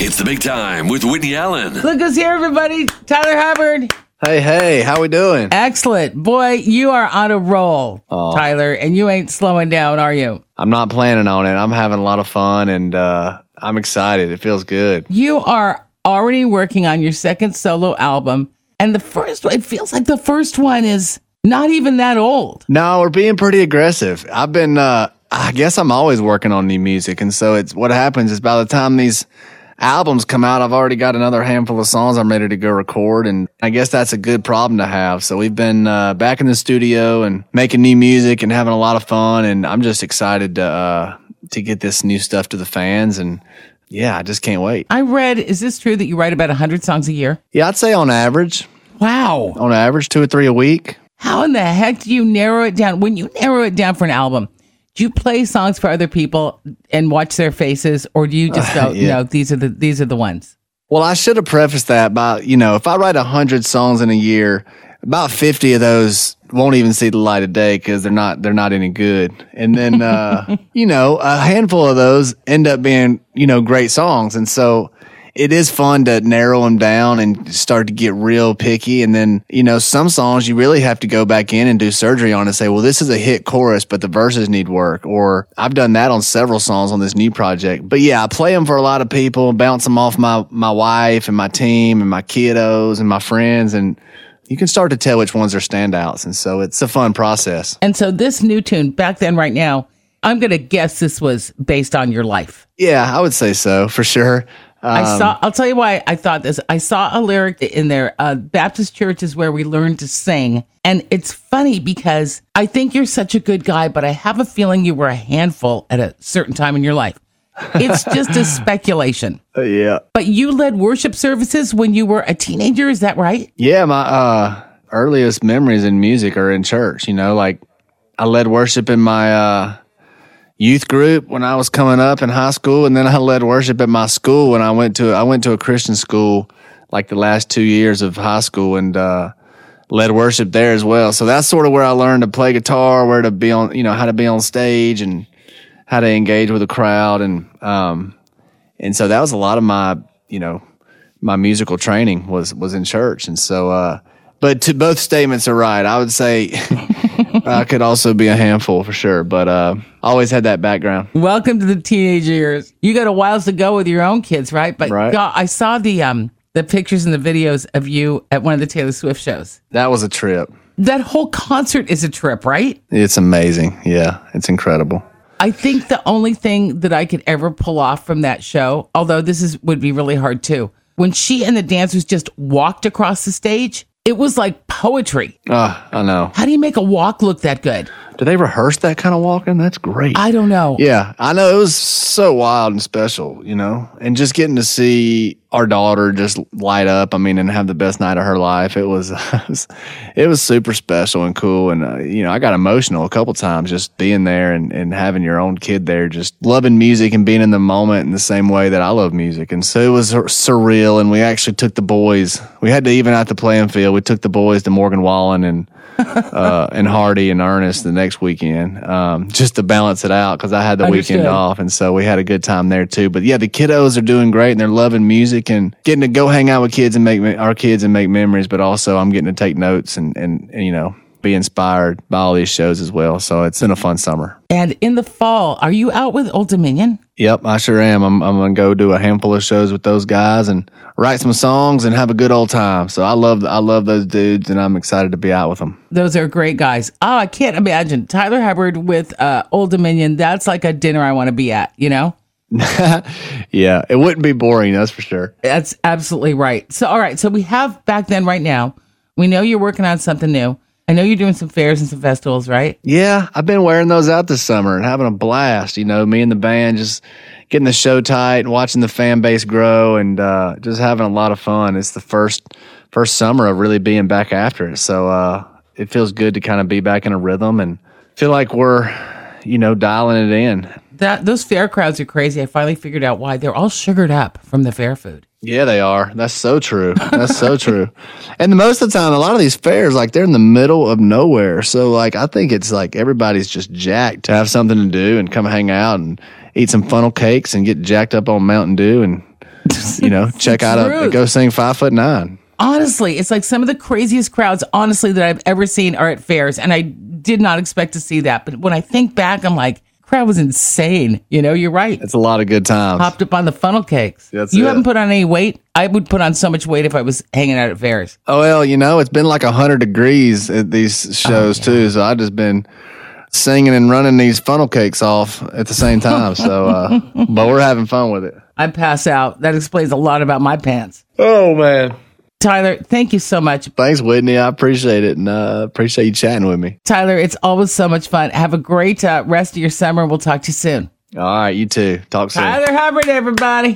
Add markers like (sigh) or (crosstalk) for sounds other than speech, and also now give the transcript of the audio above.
It's the big time with Whitney Allen. Look who's here, everybody. Tyler Hubbard. Hey, hey, how we doing? Excellent. Boy, you are on a roll, Oh. Tyler, and you ain't slowing down, are you? I'm not planning on it. I'm having a lot of fun and uh, I'm excited. It feels good. You are already working on your second solo album. And the first one, it feels like the first one is not even that old. No, we're being pretty aggressive. I've been, uh, I guess I'm always working on new music. And so it's what happens is by the time these albums come out, I've already got another handful of songs I'm ready to go record. And I guess that's a good problem to have. So we've been uh, back in the studio and making new music and having a lot of fun. And I'm just excited to, uh, to get this new stuff to the fans. And yeah, I just can't wait. I read, is this true that you write about 100 songs a year? Yeah, I'd say on average, Wow. on average, two or three a week. How in the heck do you narrow it down? When you narrow it down for an album, do you play songs for other people and watch their faces, or do you just go, (laughs) yeah. no, these are the these are the ones? Well, I should have prefaced that by, you know, if I write 100 songs in a year, about 50 of those won't even see the light of day because they're not, they're not any good. And then, uh, (laughs) you know, a handful of those end up being, you know, great songs. And so it is fun to narrow them down and start to get real picky. And then, you know, some songs you really have to go back in and do surgery on and say, well, this is a hit chorus, but the verses need work. Or I've done that on several songs on this new project. But yeah, I play them for a lot of people, bounce them off my, my wife and my team and my kiddos and my friends. And you can start to tell which ones are standouts. And so it's a fun process. And so this new tune, back then, right now, I'm gonna guess this was based on your life. Yeah, I would say so for sure. I Um, saw. I'll tell you why I thought this. I saw a lyric in there. Uh, Baptist church is where we learn to sing, and it's funny because I think you're such a good guy, but I have a feeling you were a handful at a certain time in your life. It's (laughs) just a speculation. Uh, yeah. But you led worship services when you were a teenager. Is that right? Yeah, my uh, earliest memories in music are in church. You know, like I led worship in my uh, youth group when I was coming up in high school, and then I led worship at my school when I went to I went to a Christian school like the last two years of high school, and uh, led worship there as well. So that's sort of where I learned to play guitar, where to be on, you know, how to be on stage and how to engage with a crowd, and um, and so that was a lot of my, you know, my musical training was was in church, and so. uh but to both statements are right. I would say (laughs) I could also be a handful for sure, but uh, always had that background. Welcome to the teenage years. You got a whiles to go with your own kids, right? But Right. God, I saw the um the pictures and the videos of you at one of the Taylor Swift shows. That was a trip. That whole concert is a trip, right? It's amazing. Yeah, it's incredible. I think the only thing that I could ever pull off from that show, although this is would be really hard too, when she and the dancers just walked across the stage, it was like poetry. Ah, I know. How do you make a walk look that good? Do they rehearse that kind of walking? That's great. I don't know. yeah, I know it was so wild and special, you know, and just getting to see our daughter just light up. I mean, and have the best night of her life. (laughs) It was, it was, super special and cool. And uh, you know, I got emotional a couple times just being there and and having your own kid there, just loving music and being in the moment in the same way that I love music. And so it was surreal. And we actually took the boys. We had to even out the playing field. We took the boys to Morgan Wallen and (laughs) uh, and Hardy and Ernest the next weekend, um, just to balance it out because I had the Understood. weekend off, and so we had a good time there too. But yeah, the kiddos are doing great and they're loving music and getting to go hang out with kids and make me- our kids and make memories. But also, I'm getting to take notes and and, and you know be inspired by all these shows as well. So it's been a fun summer. And in the fall, are you out with Old Dominion? Yep, I sure am. I'm, I'm gonna go do a handful of shows with those guys and write some songs and have a good old time. So I love I love those dudes and I'm excited to be out with them. Those are great guys. Oh, I can't imagine Tyler Hubbard with uh, Old Dominion. That's like a dinner I want to be at. You know. (laughs) yeah, it wouldn't be boring, that's for sure. That's absolutely right. So, all right. So we have back then, right now, we know you're working on something new. I know you're doing some fairs and some festivals, right? Yeah, I've been wearing those out this summer and having a blast. You know, me and the band just getting the show tight and watching the fan base grow and uh, just having a lot of fun. It's the first first summer of really being back after it, so uh, it feels good to kind of be back in a rhythm and feel like we're, you know, dialing it in. That those fair crowds are crazy. I finally figured out why they're all sugared up from the fair food. Yeah, they are. That's so true. That's so true. (laughs) And most of the time, a lot of these fairs, like they're in the middle of nowhere. So, like, I think it's like everybody's just jacked to have something to do and come hang out and eat some funnel cakes and get jacked up on Mountain Dew and (laughs) you know, check out a go sing five foot nine. Honestly, it's like some of the craziest crowds, honestly, that I've ever seen are at fairs. And I did not expect to see that. But when I think back, I'm like, crowd was insane. You know, you're right. It's a lot of good times. Hopped up on the funnel cakes. That's you it. haven't put on any weight. I would put on so much weight if I was hanging out at fairs. Oh well, you know, it's been like hundred degrees at these shows too, so I just been singing and running these funnel cakes off at the same time. So, uh, (laughs) but we're having fun with it. I pass out. That explains a lot about my pants. Oh man. Tyler, thank you so much. Thanks, Whitney. I appreciate it, and uh, appreciate you chatting with me. Tyler, it's always so much fun. Have a great uh, rest of your summer. We'll talk to you soon. All right, you too. Talk soon. Tyler Hubbard, everybody.